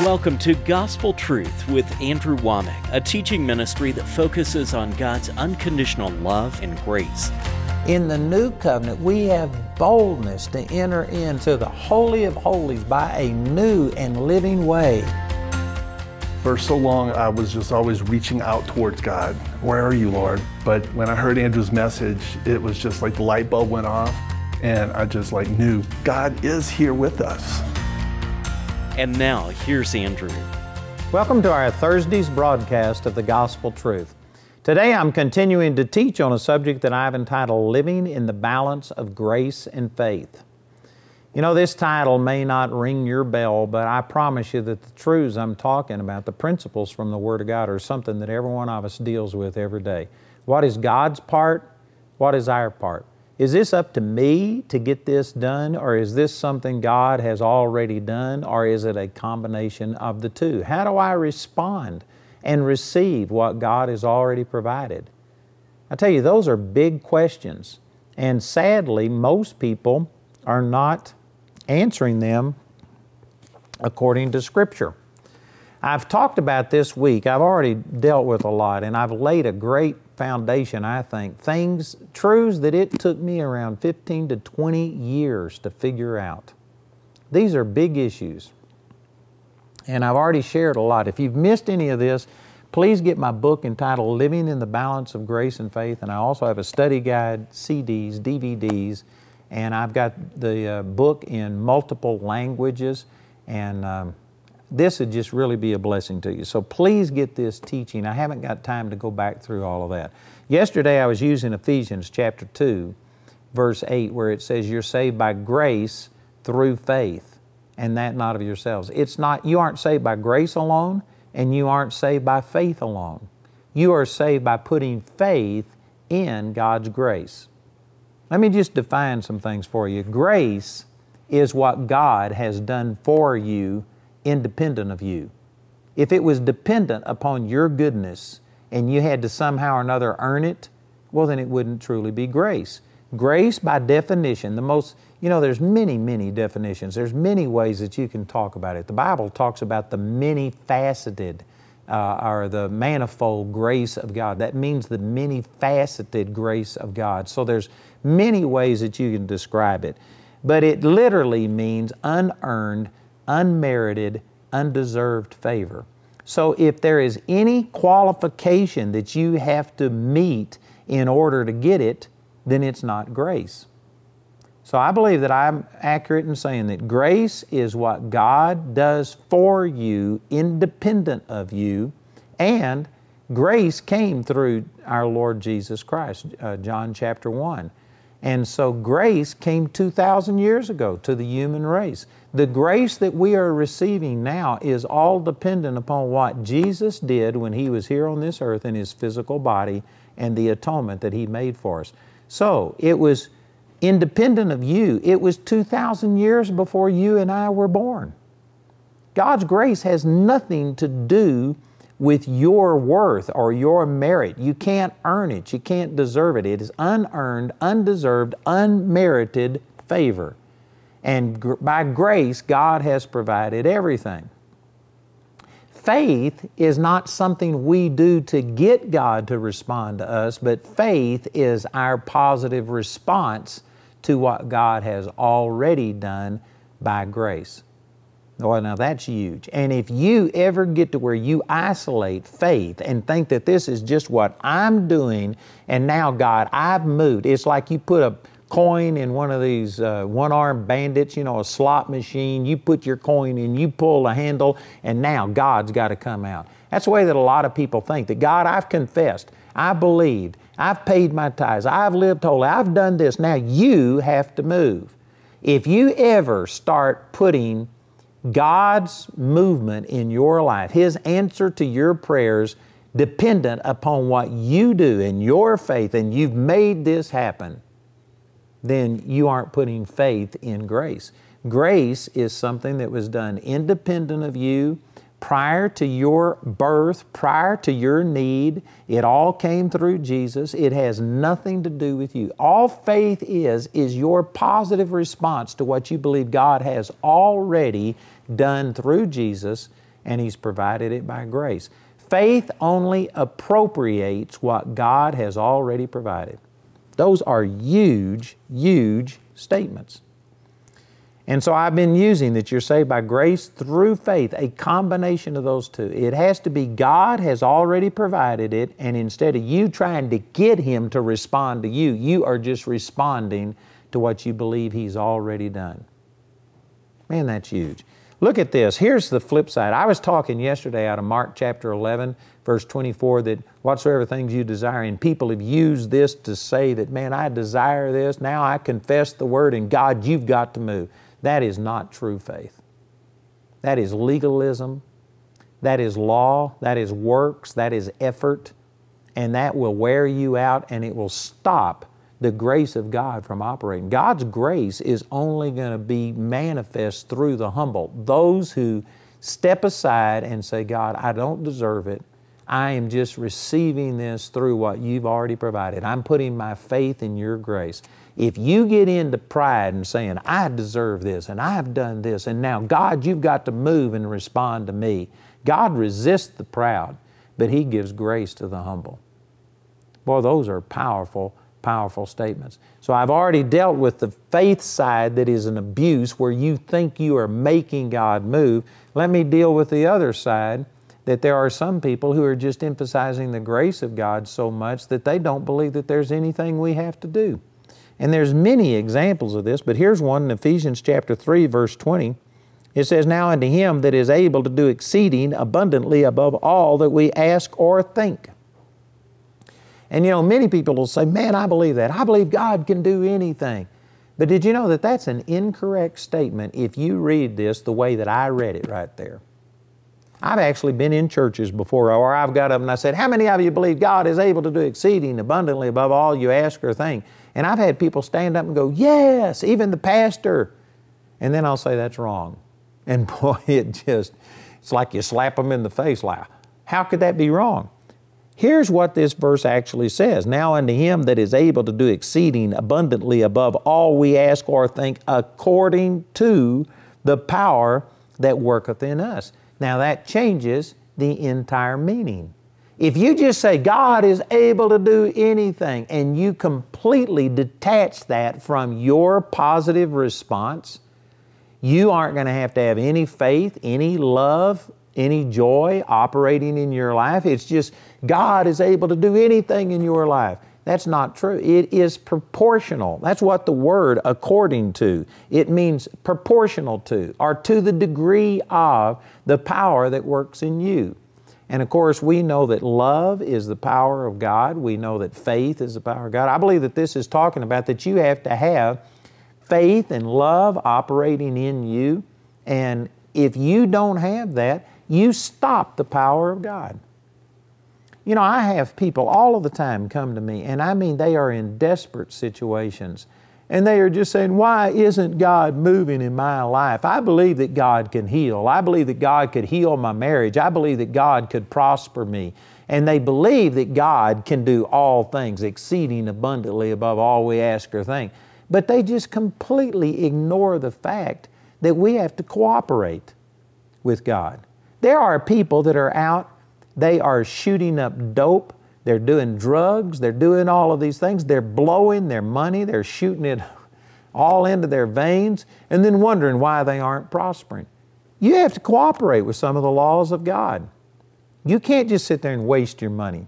Welcome to Gospel Truth with Andrew Wommack, a teaching ministry that focuses on God's unconditional love and grace. In the new covenant, we have boldness to enter into the Holy of Holies by a new and living way. For so long, I was just always reaching out towards God. Where are you, Lord? But when I heard Andrew's message, it was just like the light bulb went off, and I just like knew God is here with us. And now, here's Andrew. Welcome to our Thursday's broadcast of the Gospel Truth. Today I'm continuing to teach on a subject that I've entitled Living in the Balance of Grace and Faith. You know, this title may not ring your bell, but I promise you that the truths I'm talking about, the principles from the Word of God, are something that every one of us deals with every day. What is God's part? What is our part? Is this up to me to get this done, or is this something God has already done, or is it a combination of the two? How do I respond and receive what God has already provided? I tell you, those are big questions, and sadly, most people are not answering them according to Scripture. I've talked about this week, I've already dealt with a lot, and I've laid a great foundation, I think. Things, truths that it took me around 15 to 20 years to figure out. These are big issues. And I've already shared a lot. If you've missed any of this, please get my book entitled Living in the Balance of Grace and Faith. And I also have a study guide, CDs, DVDs, and I've got the uh, book in multiple languages. And um, this would just really be a blessing to you. So please get this teaching. I haven't got time to go back through all of that. Yesterday I was using Ephesians chapter 2, verse 8, where it says, You're saved by grace through faith, and that not of yourselves. It's not, you aren't saved by grace alone, and you aren't saved by faith alone. You are saved by putting faith in God's grace. Let me just define some things for you. Grace is what God has done for you independent of you. If it was dependent upon your goodness and you had to somehow or another earn it, well, then it wouldn't truly be grace. Grace, by definition, the most, you know, there's many, many definitions. There's many ways that you can talk about it. The Bible talks about the many faceted uh, or the manifold grace of God. That means the many faceted grace of God. So there's many ways that you can describe it. But it literally means unearned unmerited, undeserved favor. So if there is any qualification that you have to meet in order to get it, then it's not grace. So I believe that I'm accurate in saying that grace is what God does for you, independent of you, and grace came through our Lord Jesus Christ, uh, John chapter 1. And so grace came 2,000 years ago to the human race. The grace that we are receiving now is all dependent upon what Jesus did when He was here on this earth in His physical body and the atonement that He made for us. So it was independent of you. It was 2,000 years before you and I were born. God's grace has nothing to do with your worth or your merit. You can't earn it. You can't deserve it. It is unearned, undeserved, unmerited favor. And gr- by grace, God has provided everything. Faith is not something we do to get God to respond to us, but faith is our positive response to what God has already done by grace. Well, now that's huge. And if you ever get to where you isolate faith and think that this is just what I'm doing, and now, God, I've moved, it's like you put a coin in one of these uh, one armed bandits, you know, a slot machine. You put your coin in, you pull the handle, and now God's got to come out. That's the way that a lot of people think that God, I've confessed, I believed, I've paid my tithes, I've lived holy, I've done this. Now you have to move. If you ever start putting God's movement in your life, His answer to your prayers, dependent upon what you do in your faith, and you've made this happen, then you aren't putting faith in grace. Grace is something that was done independent of you, prior to your birth, prior to your need. It all came through Jesus. It has nothing to do with you. All faith is, is your positive response to what you believe God has already done through Jesus and He's provided it by grace. Faith only appropriates what God has already provided. Those are huge, huge statements. And so I've been using that you're saved by grace through faith, a combination of those two. It has to be God has already provided it, and instead of you trying to get Him to respond to you, you are just responding to what you believe He's already done. Man, that's huge. Look at this. Here's the flip side. I was talking yesterday out of Mark chapter 11, verse 24, that whatsoever things you desire, and people have used this to say that, man, I desire this, now I confess the word, and God, you've got to move. That is not true faith. That is legalism, that is law, that is works, that is effort, and that will wear you out and it will stop the grace of God from operating. God's grace is only going to be manifest through the humble. Those who step aside and say, God, I don't deserve it. I am just receiving this through what you've already provided. I'm putting my faith in your grace. If you get into pride and saying, I deserve this and I've done this, and now, God, you've got to move and respond to me, God resists the proud, but He gives grace to the humble. Boy, those are powerful powerful statements. So I've already dealt with the faith side that is an abuse where you think you are making God move. Let me deal with the other side that there are some people who are just emphasizing the grace of God so much that they don't believe that there's anything we have to do. And there's many examples of this, but here's one in Ephesians chapter 3 verse 20. It says, Now unto him that is able to do exceeding abundantly above all that we ask or think and you know, many people will say, Man, I believe that. I believe God can do anything. But did you know that that's an incorrect statement if you read this the way that I read it right there? I've actually been in churches before, or I've got up and I said, How many of you believe God is able to do exceeding abundantly above all you ask or think? And I've had people stand up and go, Yes, even the pastor. And then I'll say, That's wrong. And boy, it just, it's like you slap them in the face, like, How could that be wrong? Here's what this verse actually says Now unto him that is able to do exceeding abundantly above all we ask or think, according to the power that worketh in us. Now that changes the entire meaning. If you just say God is able to do anything and you completely detach that from your positive response, you aren't going to have to have any faith, any love, any joy operating in your life. It's just God is able to do anything in your life. That's not true. It is proportional. That's what the word according to. It means proportional to, or to the degree of the power that works in you. And of course, we know that love is the power of God. We know that faith is the power of God. I believe that this is talking about that you have to have faith and love operating in you. And if you don't have that, you stop the power of God. You know, I have people all of the time come to me, and I mean they are in desperate situations. And they are just saying, Why isn't God moving in my life? I believe that God can heal. I believe that God could heal my marriage. I believe that God could prosper me. And they believe that God can do all things, exceeding abundantly above all we ask or think. But they just completely ignore the fact that we have to cooperate with God. There are people that are out, they are shooting up dope, they're doing drugs, they're doing all of these things, they're blowing their money, they're shooting it all into their veins, and then wondering why they aren't prospering. You have to cooperate with some of the laws of God. You can't just sit there and waste your money.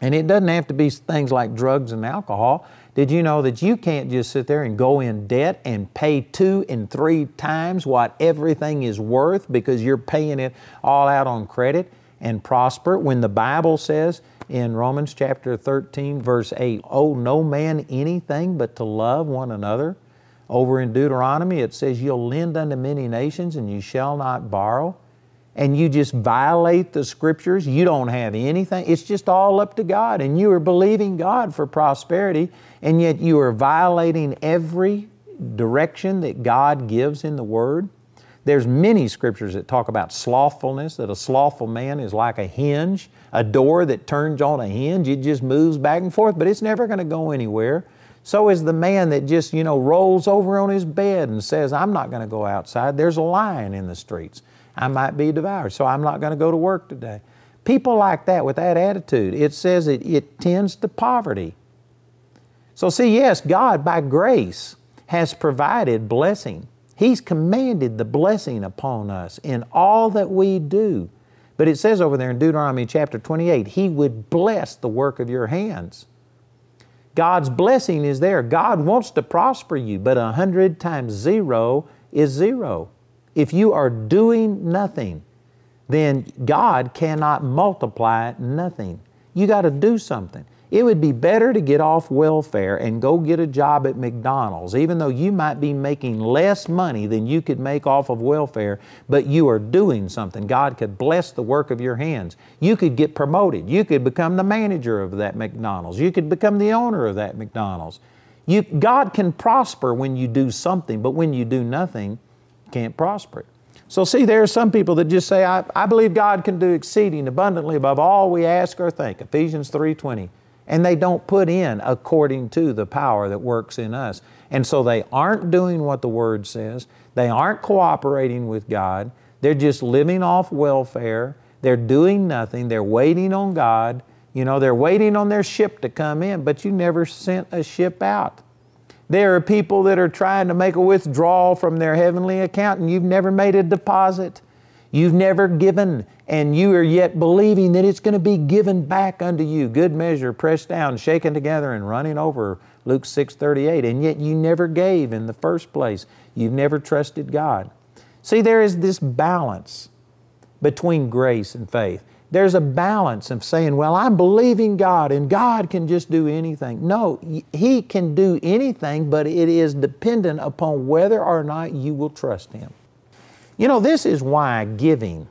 And it doesn't have to be things like drugs and alcohol. Did you know that you can't just sit there and go in debt and pay two and three times what everything is worth because you're paying it all out on credit and prosper when the Bible says in Romans chapter 13, verse 8, owe no man anything but to love one another? Over in Deuteronomy, it says, You'll lend unto many nations and you shall not borrow and you just violate the scriptures, you don't have anything. It's just all up to God. And you are believing God for prosperity, and yet you are violating every direction that God gives in the Word. There's many scriptures that talk about slothfulness, that a slothful man is like a hinge, a door that turns on a hinge. It just moves back and forth, but it's never going to go anywhere. So is the man that just, you know, rolls over on his bed and says, I'm not going to go outside. There's a lion in the streets. I might be devoured, so I'm not going to go to work today. People like that with that attitude, it says it, it tends to poverty. So, see, yes, God by grace has provided blessing. He's commanded the blessing upon us in all that we do. But it says over there in Deuteronomy chapter 28, He would bless the work of your hands. God's blessing is there. God wants to prosper you, but a hundred times zero is zero. If you are doing nothing, then God cannot multiply nothing. You got to do something. It would be better to get off welfare and go get a job at McDonald's, even though you might be making less money than you could make off of welfare, but you are doing something. God could bless the work of your hands. You could get promoted. You could become the manager of that McDonald's. You could become the owner of that McDonald's. You, God can prosper when you do something, but when you do nothing, can't prosper. So, see, there are some people that just say, I, I believe God can do exceeding abundantly above all we ask or think. Ephesians 3.20 and they don't put in according to the power that works in us. And so they aren't doing what the Word says, they aren't cooperating with God, they're just living off welfare, they're doing nothing, they're waiting on God. You know, they're waiting on their ship to come in, but you never sent a ship out. There are people that are trying to make a withdrawal from their heavenly account and you've never made a deposit. You've never given, and you are yet believing that it's going to be given back unto you. Good measure, pressed down, shaken together, and running over. Luke 6 38. And yet you never gave in the first place. You've never trusted God. See, there is this balance between grace and faith. There's a balance of saying, Well, I'm believing God and God can just do anything. No, He can do anything, but it is dependent upon whether or not you will trust Him. You know, this is why giving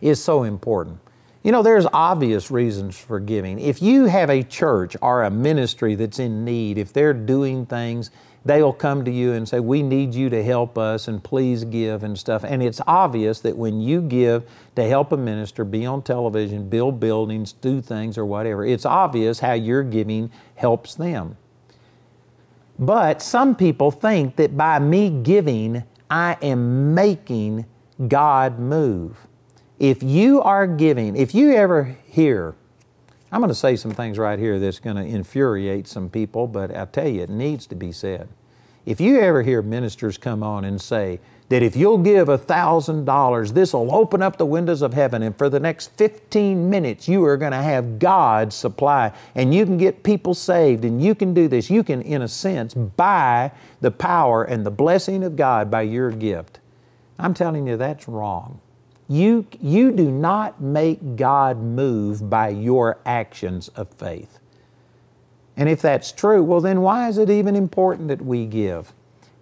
is so important. You know, there's obvious reasons for giving. If you have a church or a ministry that's in need, if they're doing things, they'll come to you and say, We need you to help us and please give and stuff. And it's obvious that when you give to help a minister, be on television, build buildings, do things or whatever, it's obvious how your giving helps them. But some people think that by me giving, I am making God move. If you are giving, if you ever hear, I'm going to say some things right here that's going to infuriate some people, but I tell you, it needs to be said. If you ever hear ministers come on and say, that if you'll give a $1,000, this will open up the windows of heaven, and for the next 15 minutes, you are going to have God's supply, and you can get people saved, and you can do this. You can, in a sense, buy the power and the blessing of God by your gift. I'm telling you, that's wrong. You, you do not make God move by your actions of faith. And if that's true, well, then why is it even important that we give?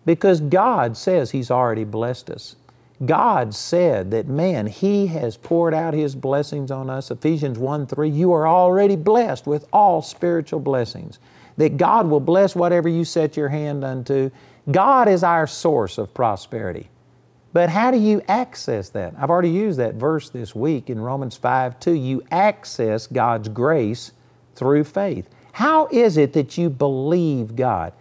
Because God says He's already blessed us. God said that, man, He has poured out His blessings on us. Ephesians 1 3, you are already blessed with all spiritual blessings. That God will bless whatever you set your hand unto. God is our source of prosperity. But how do you access that? I've already used that verse this week in Romans 5 2. You access God's grace through faith. How is it that you believe God?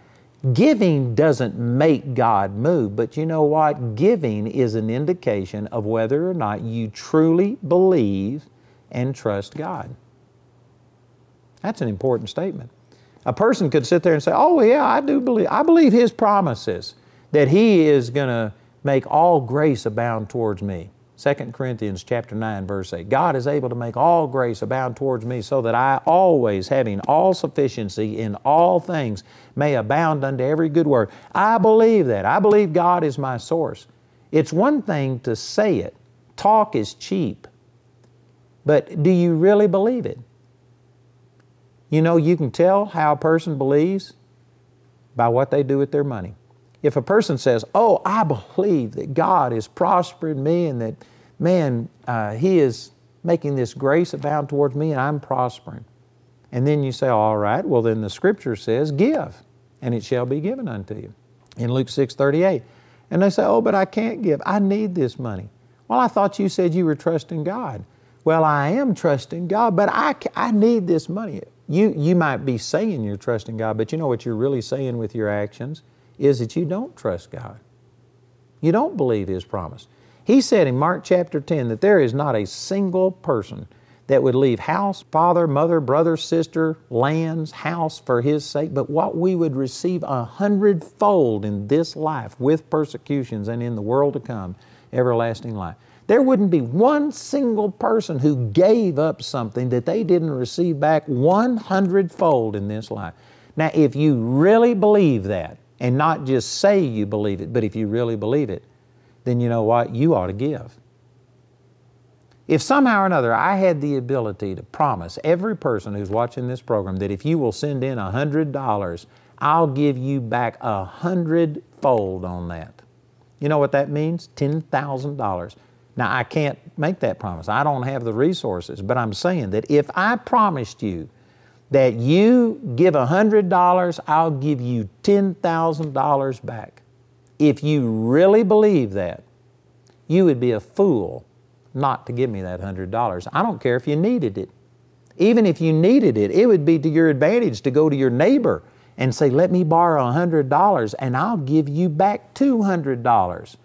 Giving doesn't make God move, but you know what? Giving is an indication of whether or not you truly believe and trust God. That's an important statement. A person could sit there and say, Oh, yeah, I do believe, I believe His promises that He is going to make all grace abound towards me. 2 Corinthians chapter 9 verse 8. God is able to make all grace abound towards me so that I always having all sufficiency in all things may abound unto every good work. I believe that. I believe God is my source. It's one thing to say it. Talk is cheap. But do you really believe it? You know, you can tell how a person believes by what they do with their money. If a person says, Oh, I believe that God is prospering me and that, man, uh, He is making this grace abound towards me and I'm prospering. And then you say, All right, well, then the scripture says, Give, and it shall be given unto you. In Luke 6 38. And they say, Oh, but I can't give. I need this money. Well, I thought you said you were trusting God. Well, I am trusting God, but I, I need this money. You, you might be saying you're trusting God, but you know what you're really saying with your actions? Is that you don't trust God. You don't believe His promise. He said in Mark chapter 10 that there is not a single person that would leave house, father, mother, brother, sister, lands, house for His sake, but what we would receive a hundredfold in this life with persecutions and in the world to come, everlasting life. There wouldn't be one single person who gave up something that they didn't receive back 100 fold in this life. Now, if you really believe that, and not just say you believe it, but if you really believe it, then you know what? You ought to give. If somehow or another I had the ability to promise every person who's watching this program that if you will send in a $100, I'll give you back a hundredfold on that. You know what that means? $10,000. Now, I can't make that promise. I don't have the resources, but I'm saying that if I promised you that you give $100, I'll give you $10,000 back. If you really believe that, you would be a fool not to give me that $100. I don't care if you needed it. Even if you needed it, it would be to your advantage to go to your neighbor and say, Let me borrow $100 and I'll give you back $200.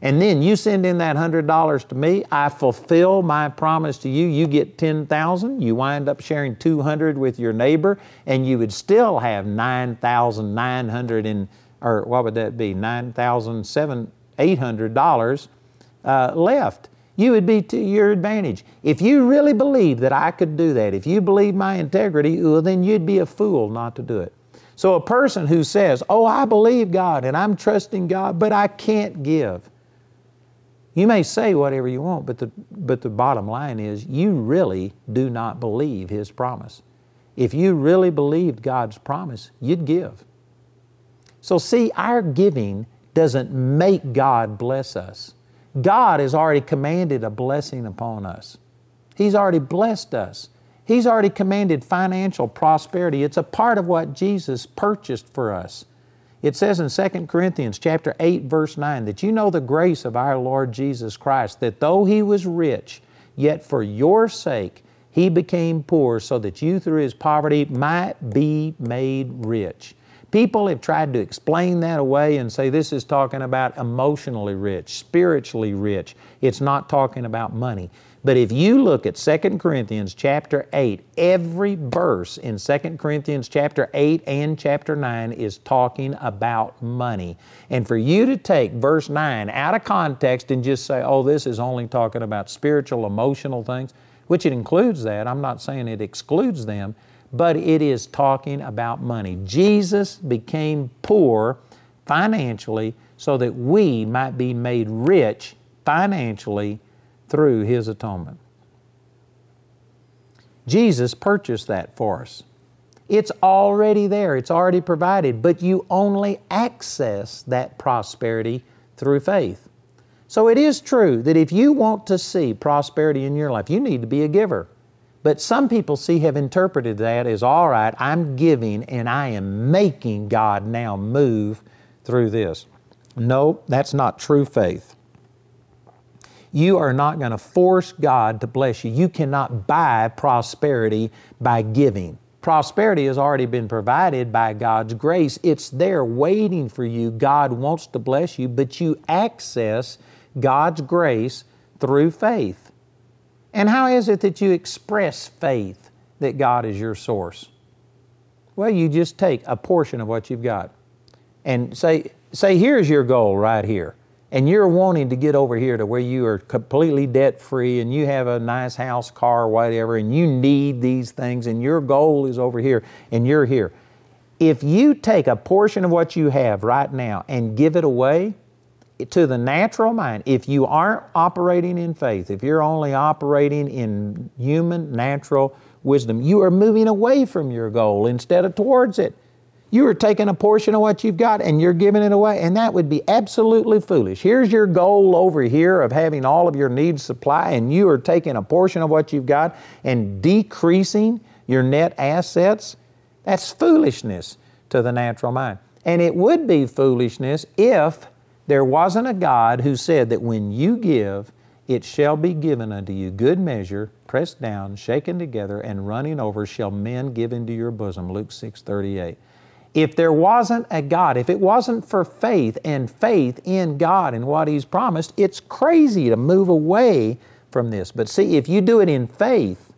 And then you send in that $100 to me, I fulfill my promise to you, you get 10,000, you wind up sharing 200 with your neighbor, and you would still have 9,900 in, or what would that be, $9,800 uh, left. You would be to your advantage. If you really believe that I could do that, if you believe my integrity, well, then you'd be a fool not to do it. So a person who says, Oh, I believe God and I'm trusting God, but I can't give you may say whatever you want, but the, but the bottom line is you really do not believe His promise. If you really believed God's promise, you'd give. So, see, our giving doesn't make God bless us. God has already commanded a blessing upon us. He's already blessed us. He's already commanded financial prosperity. It's a part of what Jesus purchased for us. It says in 2 Corinthians chapter 8 verse 9 that you know the grace of our Lord Jesus Christ that though he was rich yet for your sake he became poor so that you through his poverty might be made rich. People have tried to explain that away and say this is talking about emotionally rich, spiritually rich. It's not talking about money. But if you look at 2 Corinthians chapter 8, every verse in 2 Corinthians chapter 8 and chapter 9 is talking about money. And for you to take verse 9 out of context and just say, oh, this is only talking about spiritual, emotional things, which it includes that, I'm not saying it excludes them, but it is talking about money. Jesus became poor financially so that we might be made rich financially through His atonement. Jesus purchased that for us. It's already there, it's already provided, but you only access that prosperity through faith. So it is true that if you want to see prosperity in your life, you need to be a giver. But some people see have interpreted that as all right, I'm giving and I am making God now move through this. No, that's not true faith. You are not going to force God to bless you. You cannot buy prosperity by giving. Prosperity has already been provided by God's grace. It's there waiting for you. God wants to bless you, but you access God's grace through faith. And how is it that you express faith that God is your source? Well, you just take a portion of what you've got and say, say here's your goal right here and you're wanting to get over here to where you are completely debt free and you have a nice house, car, whatever, and you need these things and your goal is over here and you're here. If you take a portion of what you have right now and give it away to the natural mind, if you aren't operating in faith, if you're only operating in human, natural wisdom, you are moving away from your goal instead of towards it. You are taking a portion of what you've got and you're giving it away, and that would be absolutely foolish. Here's your goal over here of having all of your needs supplied, and you are taking a portion of what you've got and decreasing your net assets. That's foolishness to the natural mind. And it would be foolishness if there wasn't a God who said that when you give, it shall be given unto you good measure, pressed down, shaken together, and running over shall men give into your bosom. Luke 6 38. If there wasn't a God, if it wasn't for faith and faith in God and what He's promised, it's crazy to move away from this. But see, if you do it in faith,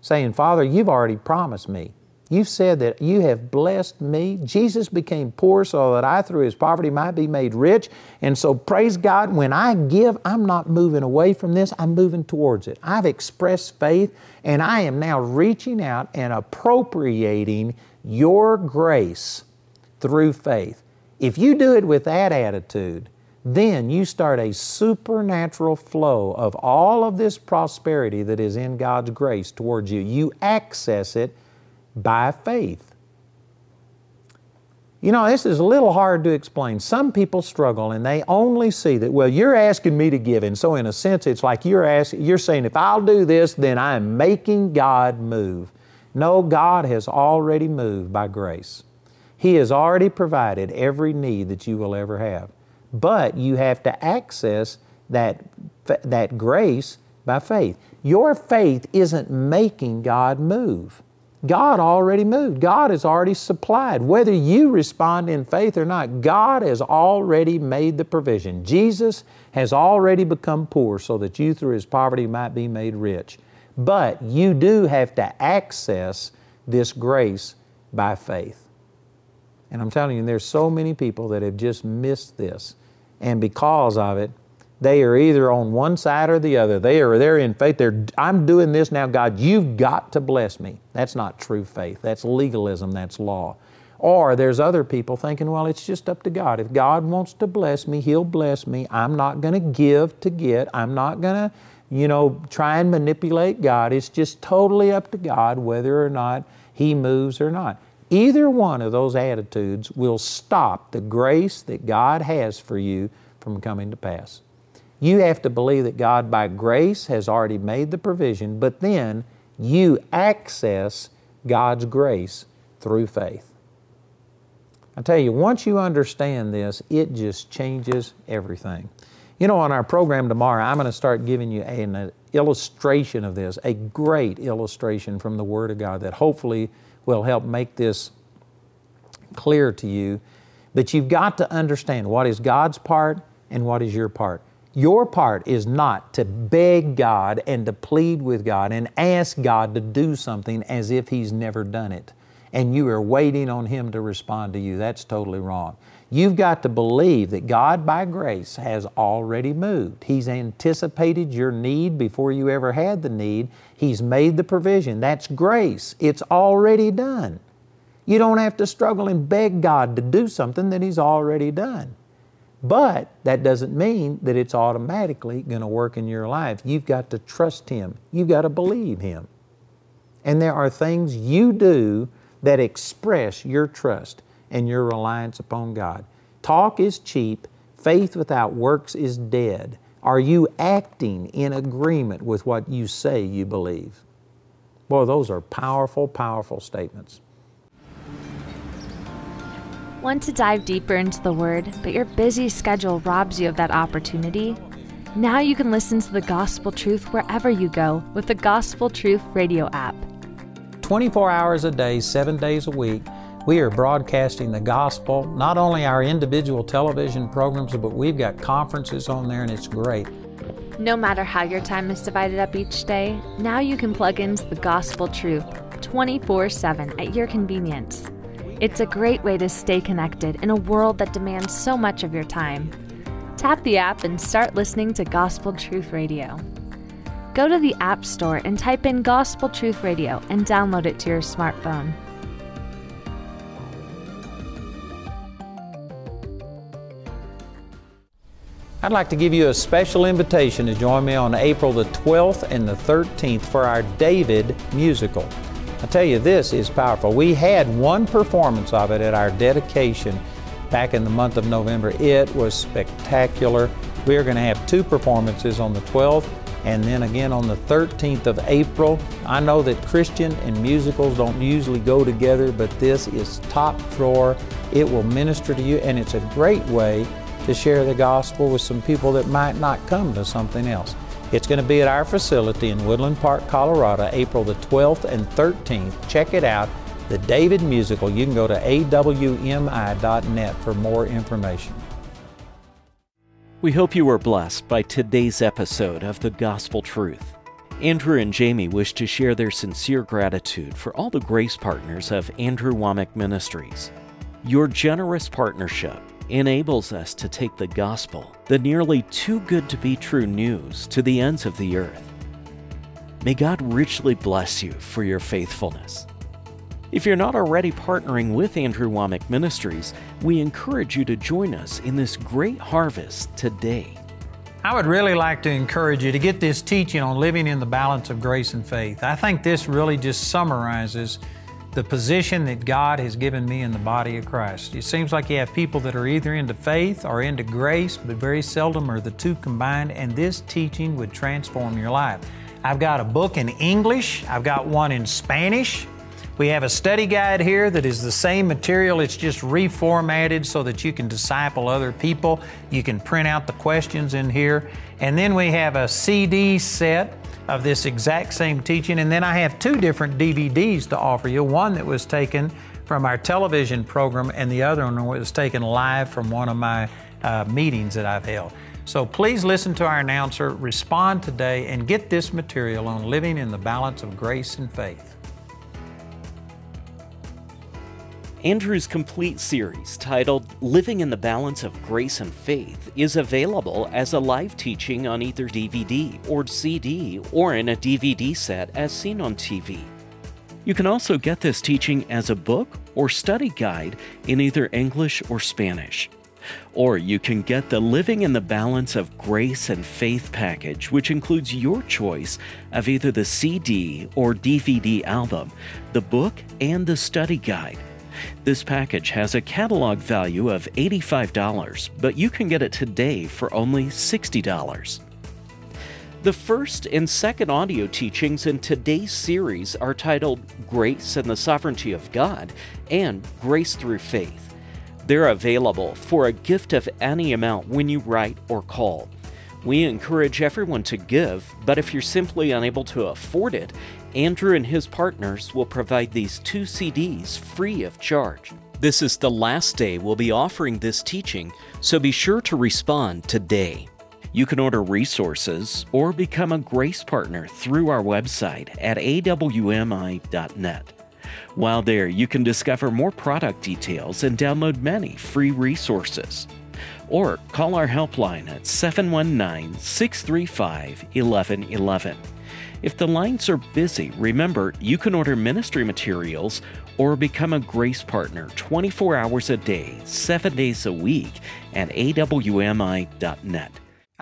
saying, Father, you've already promised me. You've said that you have blessed me. Jesus became poor so that I, through His poverty, might be made rich. And so, praise God, when I give, I'm not moving away from this, I'm moving towards it. I've expressed faith, and I am now reaching out and appropriating your grace through faith. If you do it with that attitude, then you start a supernatural flow of all of this prosperity that is in God's grace towards you. You access it by faith. You know, this is a little hard to explain. Some people struggle and they only see that, well, you're asking me to give. And so, in a sense, it's like you're, asking, you're saying, if I'll do this, then I'm making God move. No, God has already moved by grace. He has already provided every need that you will ever have. But you have to access that, that grace by faith. Your faith isn't making God move. God already moved. God has already supplied. Whether you respond in faith or not, God has already made the provision. Jesus has already become poor so that you through His poverty might be made rich. But you do have to access this grace by faith. And I'm telling you, there's so many people that have just missed this. And because of it, they are either on one side or the other. They are they're in faith. They're I'm doing this now, God. You've got to bless me. That's not true faith. That's legalism. That's law. Or there's other people thinking, well, it's just up to God. If God wants to bless me, He'll bless me. I'm not going to give to get. I'm not going to you know, try and manipulate God. It's just totally up to God whether or not He moves or not. Either one of those attitudes will stop the grace that God has for you from coming to pass. You have to believe that God, by grace, has already made the provision, but then you access God's grace through faith. I tell you, once you understand this, it just changes everything. You know, on our program tomorrow, I'm going to start giving you an illustration of this, a great illustration from the Word of God that hopefully will help make this clear to you. But you've got to understand what is God's part and what is your part. Your part is not to beg God and to plead with God and ask God to do something as if He's never done it and you are waiting on Him to respond to you. That's totally wrong. You've got to believe that God, by grace, has already moved. He's anticipated your need before you ever had the need. He's made the provision. That's grace. It's already done. You don't have to struggle and beg God to do something that He's already done. But that doesn't mean that it's automatically going to work in your life. You've got to trust Him. You've got to believe Him. And there are things you do that express your trust and your reliance upon God. Talk is cheap, faith without works is dead. Are you acting in agreement with what you say you believe? Boy, those are powerful, powerful statements. Want to dive deeper into the Word, but your busy schedule robs you of that opportunity? Now you can listen to the gospel truth wherever you go with the Gospel Truth Radio app. 24 hours a day, seven days a week, we are broadcasting the gospel, not only our individual television programs, but we've got conferences on there, and it's great. No matter how your time is divided up each day, now you can plug into the gospel truth 24 7 at your convenience. It's a great way to stay connected in a world that demands so much of your time. Tap the app and start listening to Gospel Truth Radio. Go to the App Store and type in Gospel Truth Radio and download it to your smartphone. I'd like to give you a special invitation to join me on April the 12th and the 13th for our David musical. I tell you, this is powerful. We had one performance of it at our dedication back in the month of November. It was spectacular. We are going to have two performances on the 12th and then again on the 13th of April. I know that Christian and musicals don't usually go together, but this is top drawer. It will minister to you, and it's a great way to share the gospel with some people that might not come to something else. It's going to be at our facility in Woodland Park, Colorado, April the 12th and 13th. Check it out. The David Musical. You can go to awmi.net for more information. We hope you were blessed by today's episode of The Gospel Truth. Andrew and Jamie wish to share their sincere gratitude for all the grace partners of Andrew Wommack Ministries. Your generous partnership enables us to take the gospel, the nearly too good to be true news, to the ends of the earth. May God richly bless you for your faithfulness. If you're not already partnering with Andrew Wommack Ministries, we encourage you to join us in this great harvest today. I would really like to encourage you to get this teaching on living in the balance of grace and faith. I think this really just summarizes the position that God has given me in the body of Christ. It seems like you have people that are either into faith or into grace, but very seldom are the two combined, and this teaching would transform your life. I've got a book in English, I've got one in Spanish, we have a study guide here that is the same material, it's just reformatted so that you can disciple other people. You can print out the questions in here. And then we have a CD set of this exact same teaching. And then I have two different DVDs to offer you one that was taken from our television program, and the other one was taken live from one of my uh, meetings that I've held. So please listen to our announcer, respond today, and get this material on living in the balance of grace and faith. Andrew's complete series, titled Living in the Balance of Grace and Faith, is available as a live teaching on either DVD or CD or in a DVD set as seen on TV. You can also get this teaching as a book or study guide in either English or Spanish. Or you can get the Living in the Balance of Grace and Faith package, which includes your choice of either the CD or DVD album, the book, and the study guide. This package has a catalog value of $85, but you can get it today for only $60. The first and second audio teachings in today's series are titled Grace and the Sovereignty of God and Grace Through Faith. They're available for a gift of any amount when you write or call. We encourage everyone to give, but if you're simply unable to afford it, Andrew and his partners will provide these two CDs free of charge. This is the last day we'll be offering this teaching, so be sure to respond today. You can order resources or become a grace partner through our website at awmi.net. While there, you can discover more product details and download many free resources or call our helpline at 719 635 1111. If the lines are busy, remember you can order ministry materials or become a grace partner 24 hours a day, 7 days a week at awmi.net.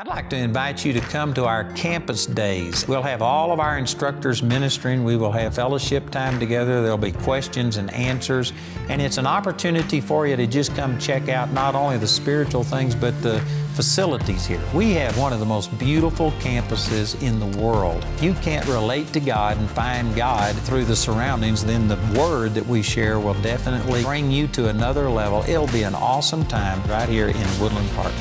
I'd like to invite you to come to our campus days. We'll have all of our instructors ministering. We will have fellowship time together. There'll be questions and answers. And it's an opportunity for you to just come check out not only the spiritual things, but the facilities here. We have one of the most beautiful campuses in the world. If you can't relate to God and find God through the surroundings, then the word that we share will definitely bring you to another level. It'll be an awesome time right here in Woodland Park.